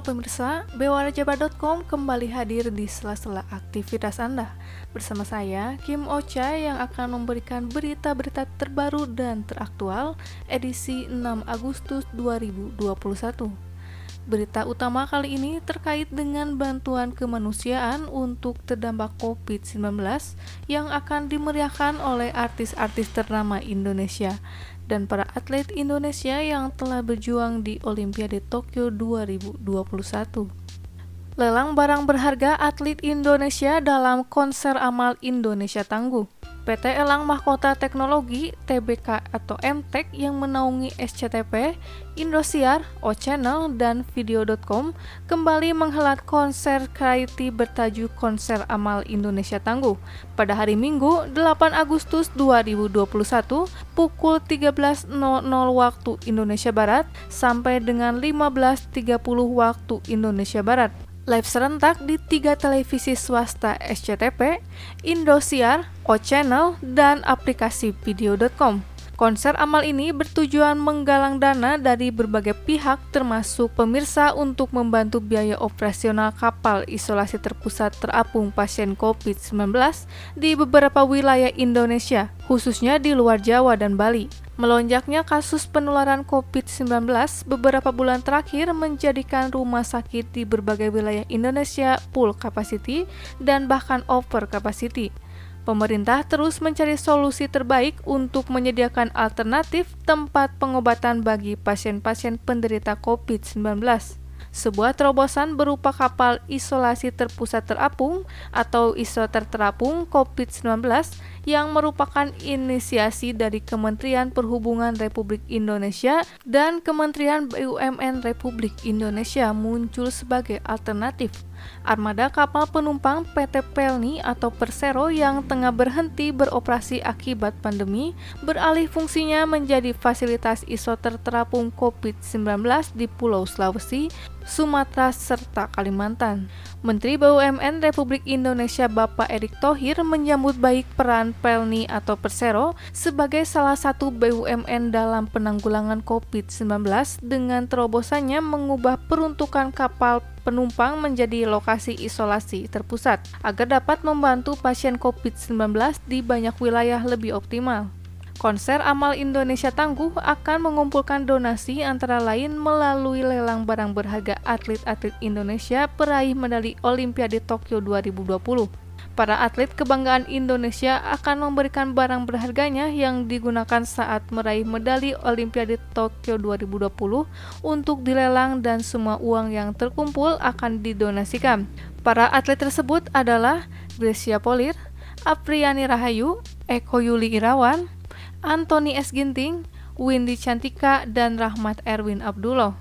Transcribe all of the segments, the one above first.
Halo pemirsa, bewarajabar.com kembali hadir di sela-sela aktivitas Anda. Bersama saya, Kim Ocha yang akan memberikan berita-berita terbaru dan teraktual edisi 6 Agustus 2021 Berita utama kali ini terkait dengan bantuan kemanusiaan untuk terdampak COVID-19 yang akan dimeriahkan oleh artis-artis ternama Indonesia dan para atlet Indonesia yang telah berjuang di Olimpiade Tokyo 2021. Lelang barang berharga atlet Indonesia dalam konser amal Indonesia Tangguh. PT Elang Mahkota Teknologi TBK atau MTEK yang menaungi SCTP, Indosiar, O-Channel, dan Video.com kembali menghelat konser karate bertajuk Konser Amal Indonesia Tangguh pada hari Minggu 8 Agustus 2021 pukul 13.00 waktu Indonesia Barat sampai dengan 15.30 waktu Indonesia Barat live serentak di tiga televisi swasta SCTP, Indosiar, O-Channel, dan aplikasi video.com. Konser amal ini bertujuan menggalang dana dari berbagai pihak termasuk pemirsa untuk membantu biaya operasional kapal isolasi terpusat terapung pasien COVID-19 di beberapa wilayah Indonesia, khususnya di luar Jawa dan Bali. Melonjaknya kasus penularan COVID-19 beberapa bulan terakhir menjadikan rumah sakit di berbagai wilayah Indonesia full capacity dan bahkan over capacity. Pemerintah terus mencari solusi terbaik untuk menyediakan alternatif tempat pengobatan bagi pasien-pasien penderita COVID-19. Sebuah terobosan berupa kapal isolasi terpusat terapung atau isoter terapung COVID-19 yang merupakan inisiasi dari Kementerian Perhubungan Republik Indonesia dan Kementerian BUMN Republik Indonesia muncul sebagai alternatif armada kapal penumpang PT Pelni atau Persero yang tengah berhenti beroperasi akibat pandemi beralih fungsinya menjadi fasilitas isoter terapung COVID-19 di Pulau Sulawesi, Sumatera, serta Kalimantan. Menteri BUMN Republik Indonesia Bapak Erick Thohir menyambut baik peran Pelni atau Persero sebagai salah satu BUMN dalam penanggulangan COVID-19 dengan terobosannya mengubah peruntukan kapal penumpang menjadi lokasi isolasi terpusat agar dapat membantu pasien COVID-19 di banyak wilayah lebih optimal. Konser Amal Indonesia Tangguh akan mengumpulkan donasi antara lain melalui lelang barang berharga atlet-atlet Indonesia peraih medali Olimpiade Tokyo 2020. Para atlet kebanggaan Indonesia akan memberikan barang berharganya yang digunakan saat meraih medali Olimpiade Tokyo 2020 untuk dilelang dan semua uang yang terkumpul akan didonasikan. Para atlet tersebut adalah Grecia Polir, Apriani Rahayu, Eko Yuli Irawan, Anthony S. Ginting, Windy Cantika, dan Rahmat Erwin Abdullah.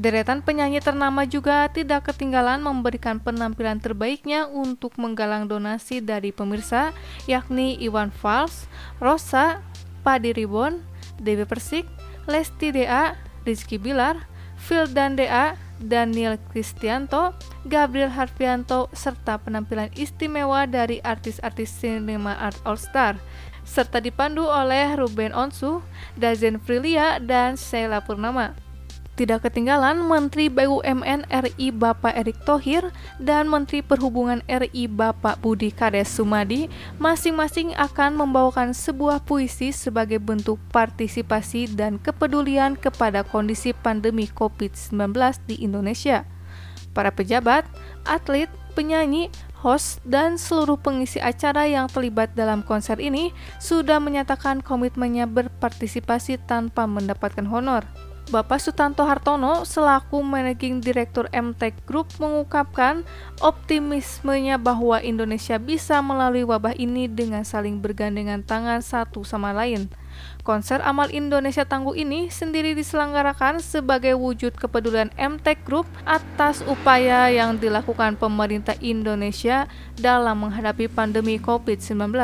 Deretan penyanyi ternama juga tidak ketinggalan memberikan penampilan terbaiknya untuk menggalang donasi dari pemirsa, yakni Iwan Fals, Rosa, Padi Ribon, Dewi Persik, Lesti DA, Rizky Bilar, Fildan DA, Daniel Kristianto, Gabriel Harfianto, serta penampilan istimewa dari artis-artis Cinema Art All Star, serta dipandu oleh Ruben Onsu, Dazen Frilia, dan Sheila Purnama. Tidak ketinggalan Menteri BUMN RI Bapak Erick Thohir dan Menteri Perhubungan RI Bapak Budi Kades Sumadi masing-masing akan membawakan sebuah puisi sebagai bentuk partisipasi dan kepedulian kepada kondisi pandemi COVID-19 di Indonesia. Para pejabat, atlet, penyanyi, host, dan seluruh pengisi acara yang terlibat dalam konser ini sudah menyatakan komitmennya berpartisipasi tanpa mendapatkan honor. Bapak Sutanto Hartono selaku Managing Director MTech Group mengungkapkan optimismenya bahwa Indonesia bisa melalui wabah ini dengan saling bergandengan tangan satu sama lain. Konser Amal Indonesia Tangguh ini sendiri diselenggarakan sebagai wujud kepedulian MTech Group atas upaya yang dilakukan pemerintah Indonesia dalam menghadapi pandemi COVID-19.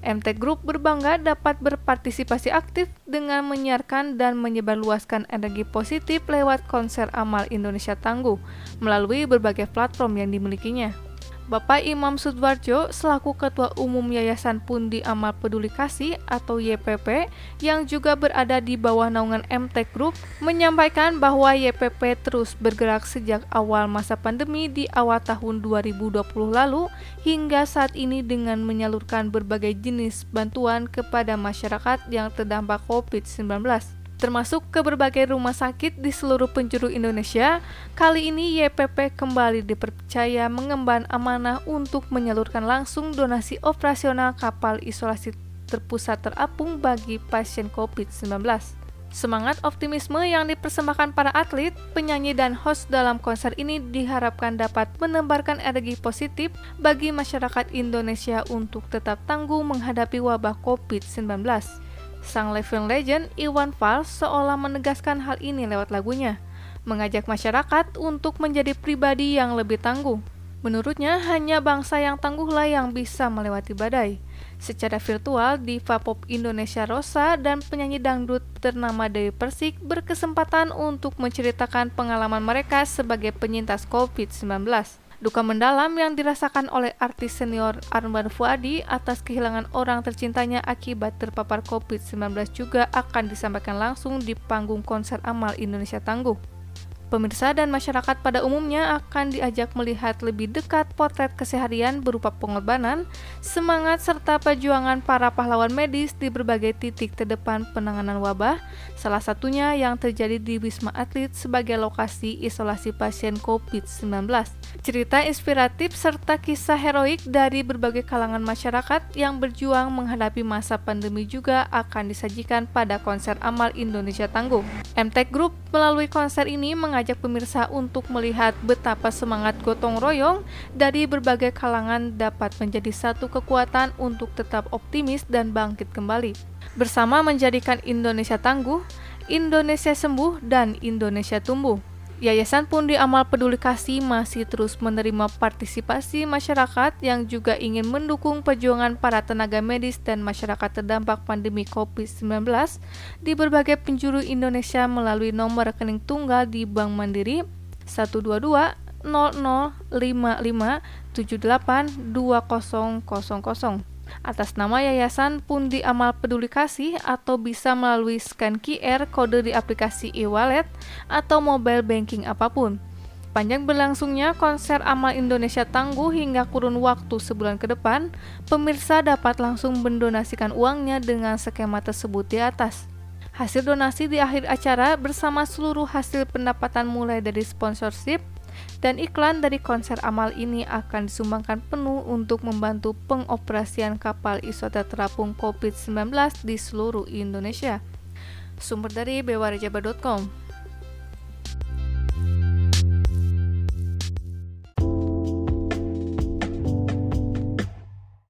MT Group berbangga dapat berpartisipasi aktif dengan menyiarkan dan menyebarluaskan energi positif lewat konser amal Indonesia Tangguh melalui berbagai platform yang dimilikinya. Bapak Imam Sudwarjo selaku Ketua Umum Yayasan Pundi Amal Peduli Kasih atau YPP yang juga berada di bawah naungan MTech Group menyampaikan bahwa YPP terus bergerak sejak awal masa pandemi di awal tahun 2020 lalu hingga saat ini dengan menyalurkan berbagai jenis bantuan kepada masyarakat yang terdampak COVID-19 termasuk ke berbagai rumah sakit di seluruh penjuru Indonesia. Kali ini YPP kembali dipercaya mengemban amanah untuk menyalurkan langsung donasi operasional kapal isolasi terpusat terapung bagi pasien COVID-19. Semangat optimisme yang dipersembahkan para atlet, penyanyi, dan host dalam konser ini diharapkan dapat menebarkan energi positif bagi masyarakat Indonesia untuk tetap tangguh menghadapi wabah COVID-19. Sang living legend Iwan Fals seolah menegaskan hal ini lewat lagunya, mengajak masyarakat untuk menjadi pribadi yang lebih tangguh. Menurutnya, hanya bangsa yang tangguhlah yang bisa melewati badai. Secara virtual, diva pop Indonesia Rosa dan penyanyi dangdut ternama Dewi Persik berkesempatan untuk menceritakan pengalaman mereka sebagai penyintas COVID-19. Duka mendalam yang dirasakan oleh artis senior Arman Fuadi atas kehilangan orang tercintanya akibat terpapar COVID-19 juga akan disampaikan langsung di panggung konser Amal Indonesia Tangguh. Pemirsa dan masyarakat pada umumnya akan diajak melihat lebih dekat potret keseharian berupa pengorbanan, semangat serta perjuangan para pahlawan medis di berbagai titik terdepan penanganan wabah, salah satunya yang terjadi di Wisma Atlet sebagai lokasi isolasi pasien COVID-19. Cerita inspiratif serta kisah heroik dari berbagai kalangan masyarakat yang berjuang menghadapi masa pandemi juga akan disajikan pada konser Amal Indonesia Tangguh. MTech Group melalui konser ini mengajak mengajak pemirsa untuk melihat betapa semangat gotong royong dari berbagai kalangan dapat menjadi satu kekuatan untuk tetap optimis dan bangkit kembali. Bersama menjadikan Indonesia tangguh, Indonesia sembuh, dan Indonesia tumbuh. Yayasan Pundi Amal Peduli Kasih masih terus menerima partisipasi masyarakat yang juga ingin mendukung perjuangan para tenaga medis dan masyarakat terdampak pandemi COVID-19 di berbagai penjuru Indonesia melalui nomor rekening tunggal di Bank Mandiri 122 0055782000 atas nama Yayasan Pundi Amal Peduli Kasih atau bisa melalui scan QR kode di aplikasi e-wallet atau mobile banking apa pun. Panjang berlangsungnya konser Amal Indonesia Tangguh hingga kurun waktu sebulan ke depan, pemirsa dapat langsung mendonasikan uangnya dengan skema tersebut di atas. Hasil donasi di akhir acara bersama seluruh hasil pendapatan mulai dari sponsorship, dan iklan dari konser amal ini akan disumbangkan penuh untuk membantu pengoperasian kapal isoter terapung COVID-19 di seluruh Indonesia. Sumber dari bewarjabar.com